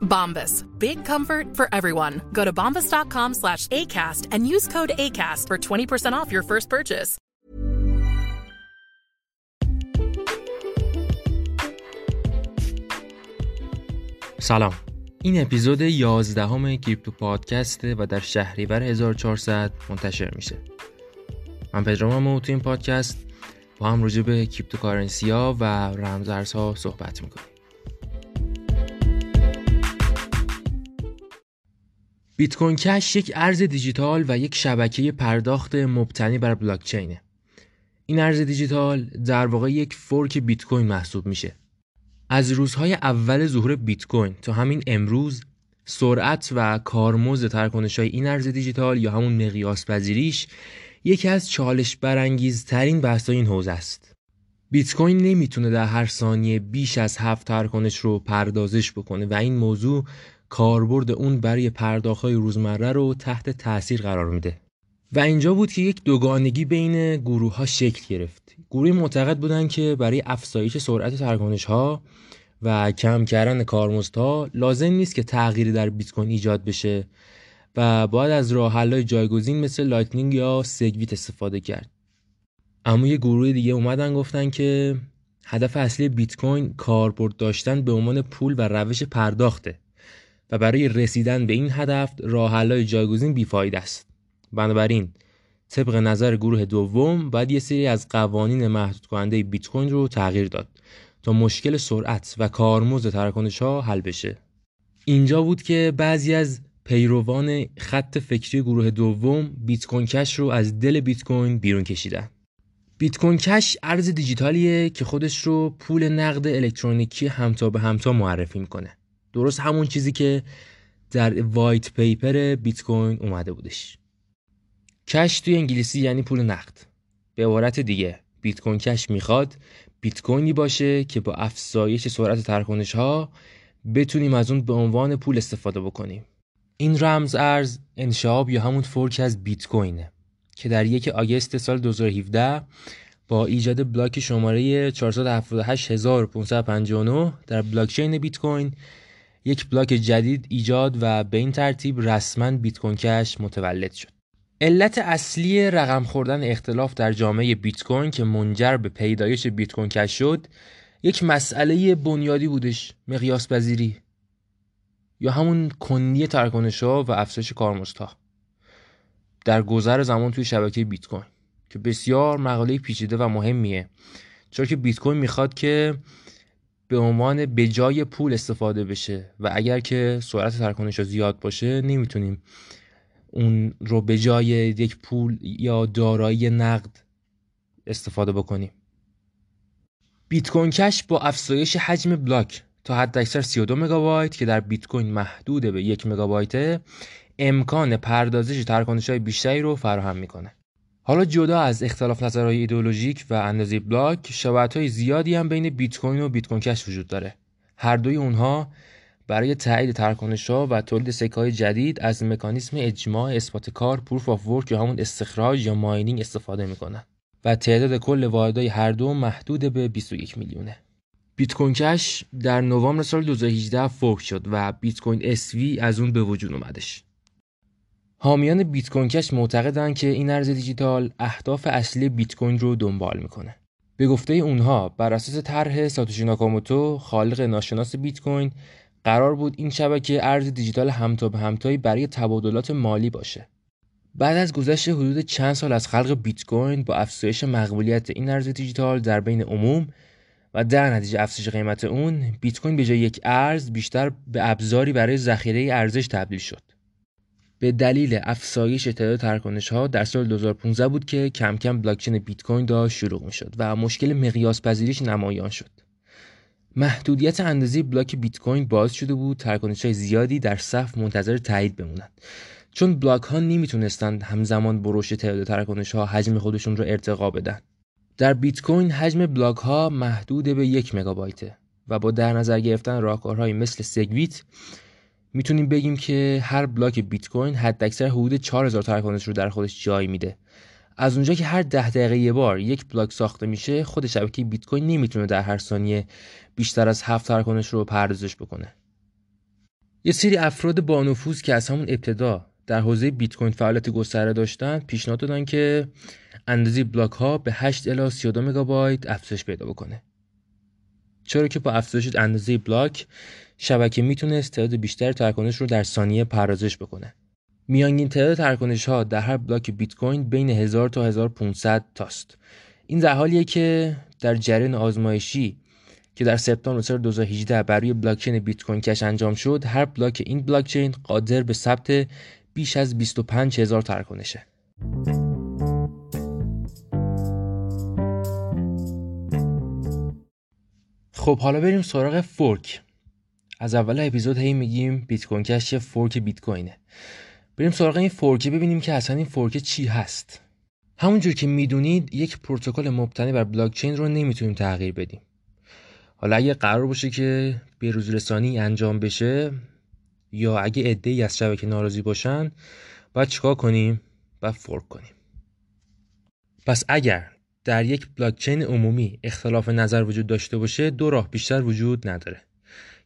Bombas. Big comfort for everyone. Go to bombas.com slash ACAST and use code ACAST for 20% off your first purchase. سلام این اپیزود 11 همه کریپتو پادکسته و در شهریور 1400 منتشر میشه من پدرام و تو این پادکست با هم راجع به cryptocurrency ها و رمزارزها صحبت می‌کنیم بیت کوین کش یک ارز دیجیتال و یک شبکه پرداخت مبتنی بر بلاکچینه این ارز دیجیتال در واقع یک fork بیت کوین محسوب میشه از روزهای اول ظهور بیت کوین تا همین امروز سرعت و کارمزد ترکنش این ارز دیجیتال یا همون مقیاس پذیریش یکی از چالش برانگیزترین بحث این حوزه است. بیت کوین نمی‌تونه در هر ثانیه بیش از هفت ترکنش رو پردازش بکنه و این موضوع کاربرد اون برای پرداخت های روزمره رو تحت تاثیر قرار میده. و اینجا بود که یک دوگانگی بین گروه ها شکل گرفت. گروهی معتقد بودن که برای افزایش سرعت ترکنش ها و کم کردن کارمزدها لازم نیست که تغییری در بیت کوین ایجاد بشه و باید از راه جایگزین مثل Lightning یا SegWit استفاده کرد. اما یه گروه دیگه اومدن گفتن که هدف اصلی بیت کوین کاربرد داشتن به عنوان پول و روش پرداخته و برای رسیدن به این هدف راه حل‌های جایگزین بیفایده است. بنابراین طبق نظر گروه دوم باید یه سری از قوانین محدود کننده بیت کوین رو تغییر داد تا مشکل سرعت و کارمزد تراکنش ها حل بشه. اینجا بود که بعضی از پیروان خط فکری گروه دوم بیت کوین کش رو از دل بیت کوین بیرون کشیدن. بیت کوین کش ارز دیجیتالیه که خودش رو پول نقد الکترونیکی همتا به همتا معرفی می‌کنه. درست همون چیزی که در white paper بیت کوین اومده بودش. cash توی انگلیسی یعنی پول نقد. به عبارت دیگه بیت کوین کش می‌خواد بیت کوینی باشه که با افزایش سرعت تراکنش ها بتونیم از اون به عنوان پول استفاده بکنیم. این رمز ارز انشعاب یا همون fork از بیت کوینه که در یک آگست سال 2017 با ایجاد بلاک شماره 478559 در بلاکچین بیت کوین یک بلاک جدید ایجاد و به این ترتیب رسما بیت کوین کش متولد شد. علت اصلی رقم خوردن اختلاف در جامعه بیت کوین که منجر به پیدایش بیت کوین کش شد یک مسئله بنیادی بودش مقیاس پذیری. یا همون کنی ترکنش ها و افزایش کارمزدها در گذر زمان توی شبکه بیت کوین که بسیار مقاله پیچیده و مهمیه. چون که بیت کوین می‌خواد که به عنوان به جای پول استفاده بشه و اگر که سرعت ترکنش زیاد باشه نمی‌تونیم اون رو به جای یک پول یا دارایی نقد استفاده بکنیم. بیت کوین کش با افزایش حجم بلاک تا حد اکثر 32 مگابایت که در بیت کوین محدود به یک مگابایت امکان پردازش ترکنش های بیشتری رو فراهم می‌کنه. حالا جدا از اختلاف نظرهای ایدئولوژیک و اندازه بلاک شباهت های زیادی هم بین بیت کوین و بیت کوین کش وجود داره. هر دوی اونها برای تایید ها و تولید سکه های جدید از مکانیزم اجماع اثبات کار proof of work یا همون استخراج یا mining استفاده می‌کنن. و تعداد کل واحدهای هر دو محدود به 21 میلیونه. بیت کوین کش در نوامبر سال 2018 fork شد و بیت کوین SV از اون به وجود اومدش. حامیان بیت کوین کش معتقدند که این ارز دیجیتال اهداف اصلی بیت کوین رو دنبال می‌کنه. به گفته اونها بر اساس طرح ساتوشی ناکاموتو خالق ناشناس بیت کوین قرار بود این شبکه ارز دیجیتال همتا به همتایی برای تبادلات مالی باشه. بعد از گذشت حدود چند سال از خلق بیت کوین با افزایش مقبولیت این ارز دیجیتال در بین عموم و در نتیجه افزایش قیمت اون بیت کوین به جای یک ارز بیشتر به ابزاری برای ذخیره ارزش تبدیل شد. به دلیل افزایش تعداد تراکنش ها در سال 2015 بود که کم کم بلاکچین بیت کوین داشت شروع می شد و مشکل مقیاس پذیریش نمایان شد. محدودیت اندازه بلاک بیت کوین باعث شده بود تراکنش های زیادی در صف منتظر تایید بمونند. چون بلاک ها نمی‌تونستند همزمان رشد تعداد تراکنش ها حجم خودشون رو ارتقا بدن. در بیت کوین حجم بلاک ها محدود به یک مگابایته و با در نظر گرفتن راهکارهایی مثل SegWit می‌تونیم بگیم که هر بلاک بیت کوین حداکثر حدود 4000 تراکنش رو در خودش جای میده. از اونجا که هر ده دقیقه یه بار یک بلاک ساخته میشه خود شبکه بیت کوین نمی‌تونه در هر ثانیه بیشتر از هفت تراکنش رو پردازش بکنه. یه سری افراد با نفوذ که از همون ابتدا در حوزه بیت کوین فعالیت گسترده داشتن پیشنهاد دادن که اندازه بلاک ها به 8 الی 32 مگابایت افزایش پیدا بکنه. چرا که با افزایش اندازه بلاک شبکه می‌تونه تعداد بیشتر تراکنش رو در ثانیه پردازش بکنه. میانگین تعداد تراکنش ها در هر بلاک بیت کوین بین 1000 تا 1500 تاست. این در حالیه که در جریان آزمایشی که در سپتامبر سال 2018 بر روی بلاکچین بیت کوین کش انجام شد هر بلاک این بلاکچین قادر به ثبت بیش از 25 هزار تراکنشه خب حالا بریم سراغ fork. از اول اپیزود هی میگیم بیت کوین کش fork بیت کوینه بریم سراغ این fork ببینیم که اصلا این fork چی هست. همونجور که می‌دونید یک پروتکل مبتنی بر بلاکچین رو نمی‌تونیم تغییر بدیم. حالا اگه قرار باشه که به روز رسانی انجام بشه یا اگه عده‌ای از شبکه ناراضی باشن باید چیکار کنیم؟ باید fork کنیم. پس اگر در یک بلاکچین عمومی اختلاف نظر وجود داشته باشه دو راه بیشتر وجود نداره.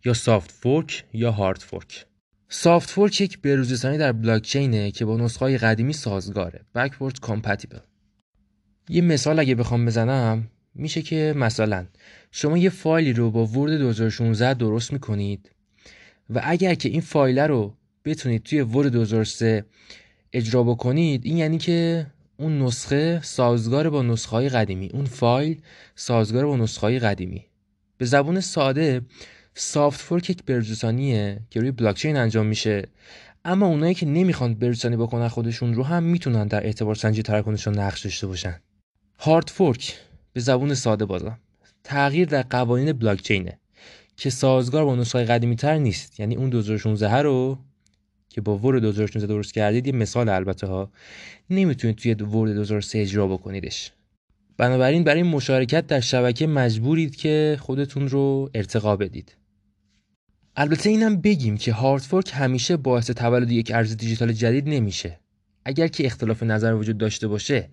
یا soft fork یا hard fork soft fork یک بروزرسانی در بلاکچینه که با نسخه قدیمی سازگاره backward compatible یه مثال اگه بخوام بزنم میشه که مثلا شما یه فایلی رو با ورد 2016 درست می‌کنید و اگر که این فایل رو بتونید توی ورد 2003 اجرا بکنید این یعنی که اون نسخه سازگار با نسخه های قدیمی اون فایل سازگار با نسخه های قدیمی. به زبون ساده سافت فورک یک برجسانیه که روی بلاکچین انجام میشه. اما اونایی که نمی‌خوان برجسانی بکنن خودشون رو هم می‌تونن در اعتبار سنجی تراکنشون نقش داشته باشن. هارد فورک به زبون ساده بازم تغییر در قوانین بلاکچینه که سازگار با نسخه قدیمی تر نیست. یعنی اون 2016 رو که با ورد 2016 درست کردید یه مثال البته ها. نمی‌تونید توی ورد 2003 اجرا بکنیدش. بنابراین برای مشارکت در شبکه مجبورید که خودتون رو ارتقا بدید. البته اینم بگیم که هارد فورک همیشه باعث تولد یک ارز دیجیتال جدید نمیشه. اگر که اختلاف نظر وجود داشته باشه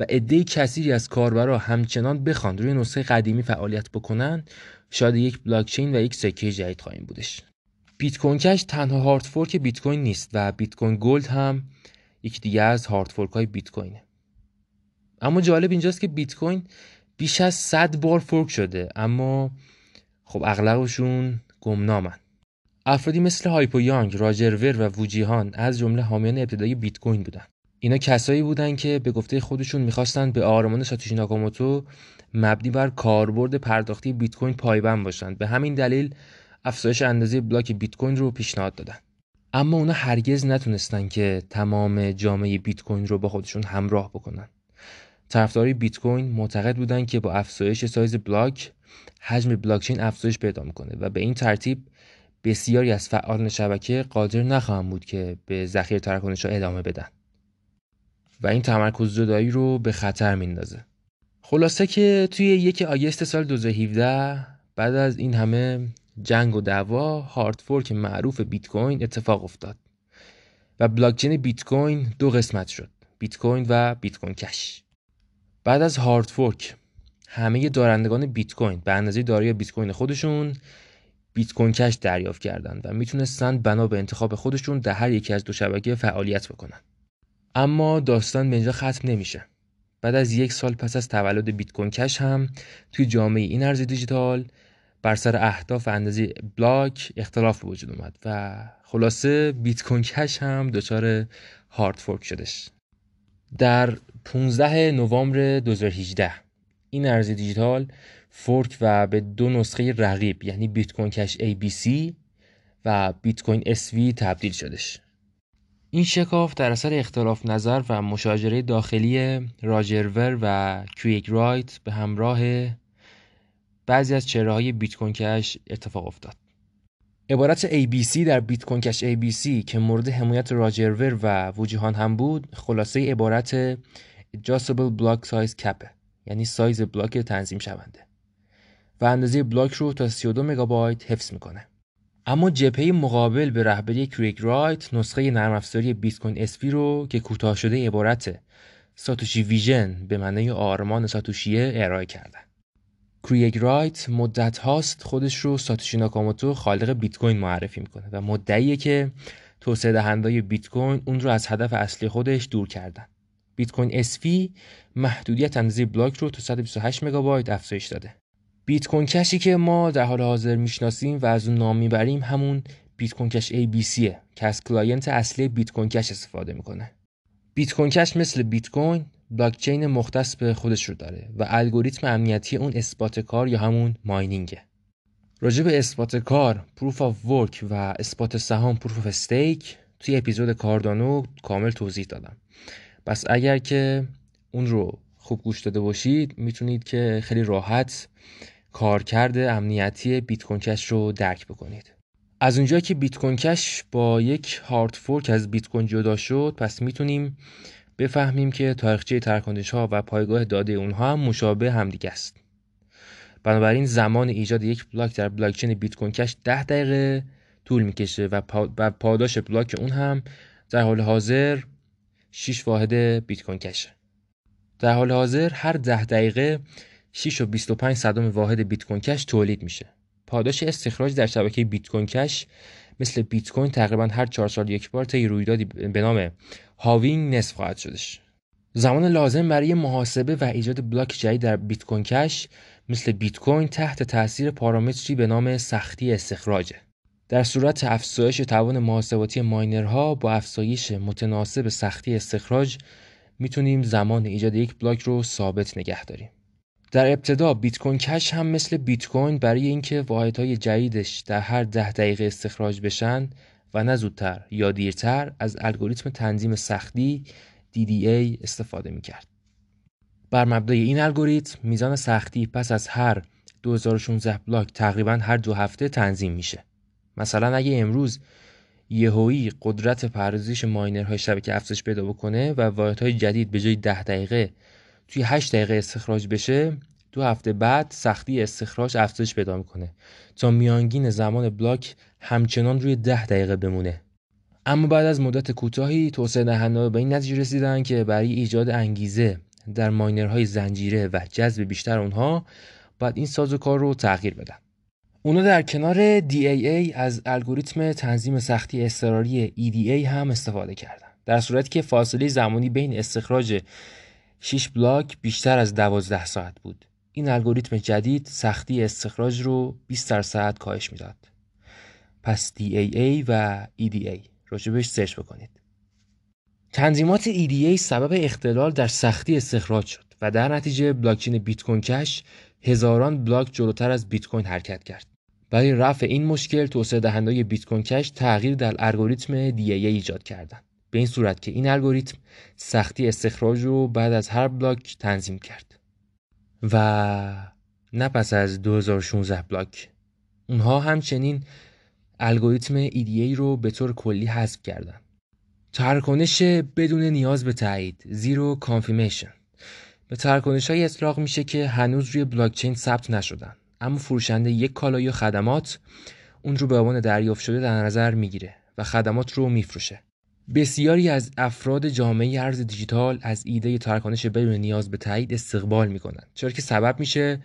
و عده کثیری از کاربرا همچنان بخوان روی نسخه قدیمی فعالیت بکنن شاهد یک بلاکچین و یک سکه جدید خواهیم بودش. بیت کوین کش تنها hard fork بیت کوین نیست و بیت کوین گلد هم یکی دیگه از hard fork های بیت کوینه اما جالب اینجاست که بیت کوین بیش از 100 بار fork شده اما خب اغلبشون گمنامن. افرادی مثل هایپو یانگ، راجر ور و وو جیهان از جمله حامیان ابتدایی بیت کوین بودن. اینا کسایی بودن که به گفته خودشون می‌خواستن به آرمان ساتوشی ناکاموتو مبنی بر کاربرد پرداختی بیت کوین پایبند باشند. به همین دلیل افزایش اندازه بلاک بیت کوین رو پیشنهاد دادن. اما اونا هرگز نتونستن که تمام جامعه بیت کوین رو با خودشون همراه بکنن. طرفدارای بیت کوین معتقد بودن که با افزایش سایز بلاک حجم بلاکچین افزایش پیدا می‌کنه و به این ترتیب بسیاری از فعالان شبکه قادر نخواهند بود که به ذخیره تراکنش ادامه بدن. و این تمرکز زدایی رو به خطر میندازه خلاصه که توی یک آگست سال 2017 بعد از این همه جنگ و دعوا هارد فورک معروف بیت کوین اتفاق افتاد و بلاکچین بیت کوین دو قسمت شد بیت کوین و بیت کوین کش. بعد از hard fork همه دارندگان بیت کوین به اندازه دارایی بیت کوین خودشون بیت کوین کش دریافت کردند و می‌تونستند بنا به انتخاب خودشون در هر یکی از دو شبکه فعالیت بکنن. اما داستان به اینجا ختم نمیشه. بعد از یک سال پس از تولد بیت کوین کش هم توی جامعه این ارز دیجیتال بر سر اهداف و اندازه بلاک اختلاف به وجود اومد و خلاصه بیت کوین کش هم دچار hard fork شدش. در 15 نوامبر 2018 این ارز دیجیتال fork و به دو نسخه رقیب یعنی بیت کوین کش ABC و بیت کوین SV تبدیل شدش. این شکاف در اثر اختلاف نظر و مشاجره داخلی راجر ور و کریگ رایت به همراه بعضی از چهره های بیت کوین کش اتفاق افتاد. عبارت ABC در بیت کوین کش ABC که مورد حمایت راجر ور و جیهان هم بود خلاصه عبارت Adjustable Block Size Cap یعنی سایز بلاک تنظیم شونده و اندازه بلاک رو تا 32 مگابایت حفظ می‌کنه. اما جبهه مقابل به رهبری کریگ رایت نسخه نرم افزاری بیت کوین SV رو که کوتاه شده عبارت Satoshi Vision به معنی آرمان ساتوشیه ارائه کردن. کریگ رایت مدت هاست خودش رو ساتوشی ناکاموتو خالق بیت کوین معرفی می‌کنه و مدعیه که توسعه دهنده‌های بیت کوین اون رو از هدف اصلی خودش دور کردن. بیت کوین SV محدودیت اندازه بلاک رو تا 128 مگابایت افزایش داده. بیت کوین کشی که ما در حال حاضر می‌شناسیم و از اون نام می‌بریم همون بیت کوین کش ABC که از client اصلی بیت کوین کش استفاده می‌کنه. بیت کوین کش مثل بیت کوین بلاکچین مختص به خودش رو داره و الگوریتم امنیتی اون اثبات کار یا همون ماینینگه. راجع به اثبات کار Proof of Work و اثبات سهام Proof of Stake توی اپیزود کاردانو کامل توضیح دادم. پس اگر که اون رو خوب گوش داده باشید می‌تونید که خیلی راحت کارکرد امنیتی بیت کوین کش رو درک بکنید از اونجایی که بیت کوین کش با یک hard fork از بیت کوین جدا شد پس می‌تونیم بفهمیم که تاریخچه تراکنش ها و پایگاه داده اونها هم مشابه همدیگه است. بنابراین زمان ایجاد یک بلاک در بلاکچین بیت کوین کش 10 دقیقه طول می‌کشه و پاداش بلاک اون هم در حال حاضر 6 واحد بیت کوین کشه. در حال حاضر هر 10 دقیقه 6 و 25 صدم واحد بیت کوین کش تولید میشه. پاداش استخراج در شبکه بیت کوین کش مثل بیت کوین تقریبا هر 4 سال یک بار طی رویدادی به نام halving نصف خواهد شدش. زمان لازم برای محاسبه و ایجاد بلاک جدید در بیت کوین کش مثل بیت کوین تحت تاثیر پارامتری به نام سختی استخراجه. در صورت افزایش توان محاسباتی ماینرها با افزایش متناسب سختی استخراج می‌تونیم زمان ایجاد یک بلاک رو ثابت نگه داریم. در ابتدا بیت کوین کش هم مثل بیت کوین برای اینکه واحدهای جدیدش در هر ده دقیقه استخراج بشن و نه زودتر یا دیرتر از الگوریتم تنظیم سختی DDA استفاده می‌کرد. بر مبنای این الگوریتم میزان سختی پس از هر 2016 بلاک تقریبا هر دو هفته تنظیم میشه. مثلا اگه امروز یهویی قدرت پردازش ماینرهای شبکه افزایش پیدا بکنه و واحدهای جدید به جای 10 دقیقه توی 8 دقیقه استخراج بشه دو هفته بعد سختی استخراج افزایش پیدا می‌کنه. تا میانگین زمان بلاک همچنان روی 10 دقیقه بمونه. اما بعد از مدت کوتاهی توسعه دهنده به این نتیجه رسیدن که برای ایجاد انگیزه در ماینرهای زنجیره و جذب بیشتر اونها باید این ساز و کار رو تغییر بدن. اونا در کنار DAA از الگوریتم تنظیم سختی اضطراری EDA هم استفاده کردن. در صورتی که فاصله زمانی بین استخراج 6 بلاک بیشتر از 12 ساعت بود. این الگوریتم جدید سختی استخراج رو 20 درصد کاهش می‌داد. پس DAA و EDA راجبش سرچ بکنید. تنظیمات EDA سبب اختلال در سختی استخراج شد و در نتیجه بلاکچین بیت کوین کش هزاران بلاک جلوتر از بیت کوین حرکت کرد. برای رفع این مشکل توسعه دهندگان بیت کوین کش تغییر در الگوریتم DAA ایجاد کردند. به این صورت که این الگوریتم سختی استخراج رو بعد از هر بلاک تنظیم کرد. و نه پس از 2016 بلاک اونها همچنین الگوریتم EDA رو به طور کلی حذف کردن. تراکنش بدون نیاز به تایید zero confirmation. به تراکنش هایی اطلاق میشه که هنوز روی بلاکچین ثبت نشدن اما فروشنده یک کالا یا خدمات اون رو به عنوان دریافت شده در نظر می‌گیره و خدمات رو میفروشه. بسیاری از افراد جامعه ارز دیجیتال از ایده تراکنش بدون نیاز به تایید استقبال می‌کنند. چرا که سبب میشه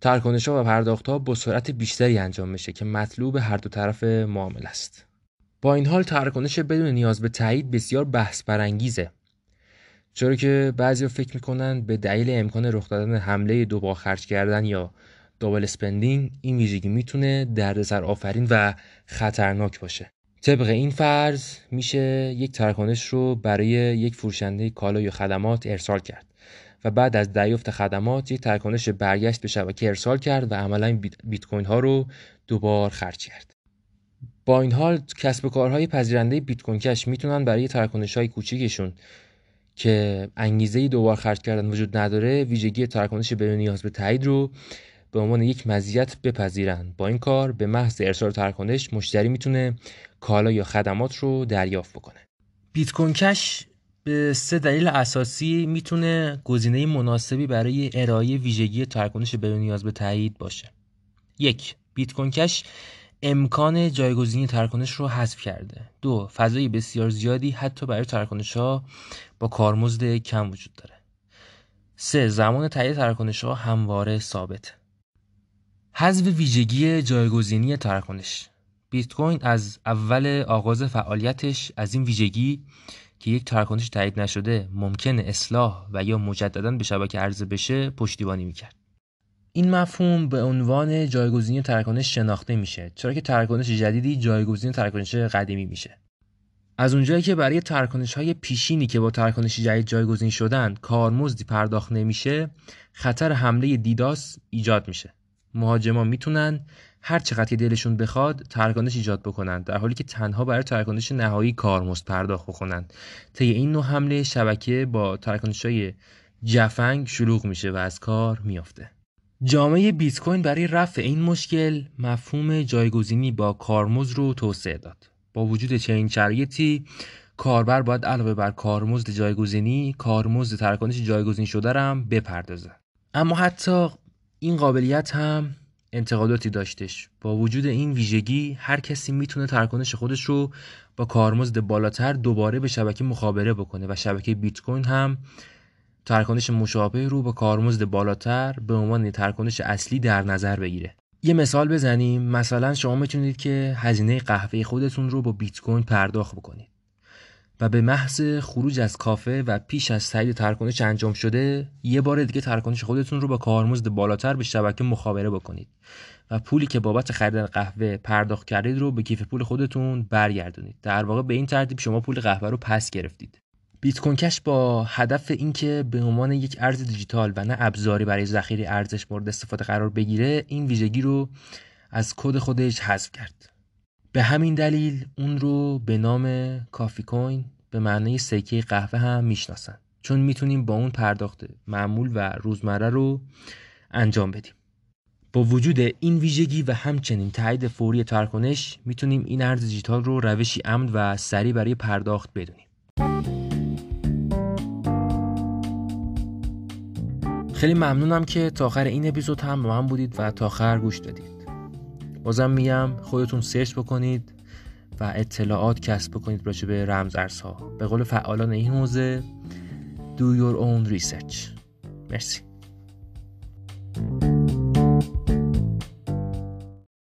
تراکنش ها و پرداخت ها با سرعت بیشتری انجام میشه که مطلوب هر دو طرف معامله است. با این حال تراکنش بدون نیاز به تایید بسیار بحث برانگیزه. چرا که بعضی فکر می‌کنن به دلیل امکان رخ دادن حمله دوبار خرج کردن یا double spending این ویژگی می‌تونه دردسر آفرین و خطرناک باشه. طبق این فرض میشه یک تراکنش رو برای یک فروشنده کالا یا خدمات ارسال کرد و بعد از دریافت خدمات یک تراکنش برگشت به شبکه ارسال کرد و عملا بیت کوین ها رو دوبار خرج کرد. با این حال کسب و کارهای پذیرنده بیت کوین کش می‌تونن برای تراکنش های کوچیکشون که انگیزه دوبار خرج کردن وجود نداره ویژگی تراکنش بدون نیاز به تایید رو به عنوان یک مزیت بپذیرند با این کار به محض ارسال تراکنش مشتری می‌تونه کالا یا خدمات رو دریافت بکنه. بیت کوین کش به سه دلیل اساسی می‌تونه گزینه مناسبی برای ارائه ویژگی تراکنش بدون نیاز به تایید باشه. یک بیت کوین کش امکان جایگزینی تراکنش رو حذف کرده. دو فضای بسیار زیادی حتی برای تراکنش ها با کارمزد کم وجود داره. سه زمان تایید تراکنش ها همواره ثابته. حذف ویژگی جایگزینی تراکنش. بیت کوین از اول آغاز فعالیتش از این ویژگی که یک تراکنش تایید نشده ممکن اصلاح و یا مجددا به شبکه عرضه بشه پشتیبانی می‌کرد. این مفهوم به عنوان جایگزینی تراکنش شناخته میشه چرا که تراکنش جدیدی جایگزین تراکنش قدیمی میشه. از اونجایی که برای تراکنش های پیشینی که با تراکنش جدید جایگزین شدن کارمزدی پرداخت نمیشه خطر حمله دیداس ایجاد میشه. مهاجما می‌تونن هر چقدر دلشون بخواد تراکنش ایجاد بکنن در حالی که تنها برای تراکنش نهایی کارمزد پرداخت بکنن. طی این نوع حمله شبکه با تراکنش های جفنگ شلوغ میشه و از کار میافته. جامعه بیت کوین برای رفع این مشکل مفهوم جایگزینی با کارمزد رو توسعه داد. با وجود چنین شرایطی کاربر باید علاوه بر کارمزد جایگزینی کارمزد تراکنش جایگزین شده هم بپردازه. اما حتی این قابلیت هم انتقاداتی داشتش. با وجود این ویژگی هر کسی می‌تونه تراکنش خودش رو با کارمزد بالاتر دوباره به شبکه مخابره بکنه و شبکه بیت کوین هم تراکنش مشابه رو با کارمزد بالاتر به عنوان تراکنش اصلی در نظر بگیره. یه مثال بزنیم. مثلا شما می‌تونید که هزینه قهوه خودتون رو با بیت کوین پرداخت بکنید. و به محض خروج از کافه و پیش از تایید تراکنش انجام شده یه بار دیگه تراکنش خودتون رو با کارمزد بالاتر به شبکه مخابره بکنید و پولی که بابت خریدن قهوه پرداخت کردید رو به کیف پول خودتون برگردونید. در واقع به این ترتیب شما پول قهوه رو پس گرفتید. بیت کوین کش با هدف اینکه به عنوان یک ارز دیجیتال و نه ابزاری برای ذخیره ارزش مورد استفاده قرار بگیره این ویژگی رو از کد خودش حذف کرد. به همین دلیل اون رو به نام کافی کوین به معنی سکه قهوه هم می‌شناسن. چون می‌تونیم با اون پرداخت معمول و روزمره رو انجام بدیم. با وجود این ویژگی و همچنین تایید فوری تراکنش می‌تونیم این ارز دیجیتال رو روشی امن و سریع برای پرداخت بدونیم. خیلی ممنونم که تا آخر این اپیزود هم با من بودید و تا آخر گوش دادید. بازم میگم خودتون سرچ بکنید و اطلاعات کسب بکنید راجع به رمز ارزها. به قول فعالان این حوزه do your own research. مرسی.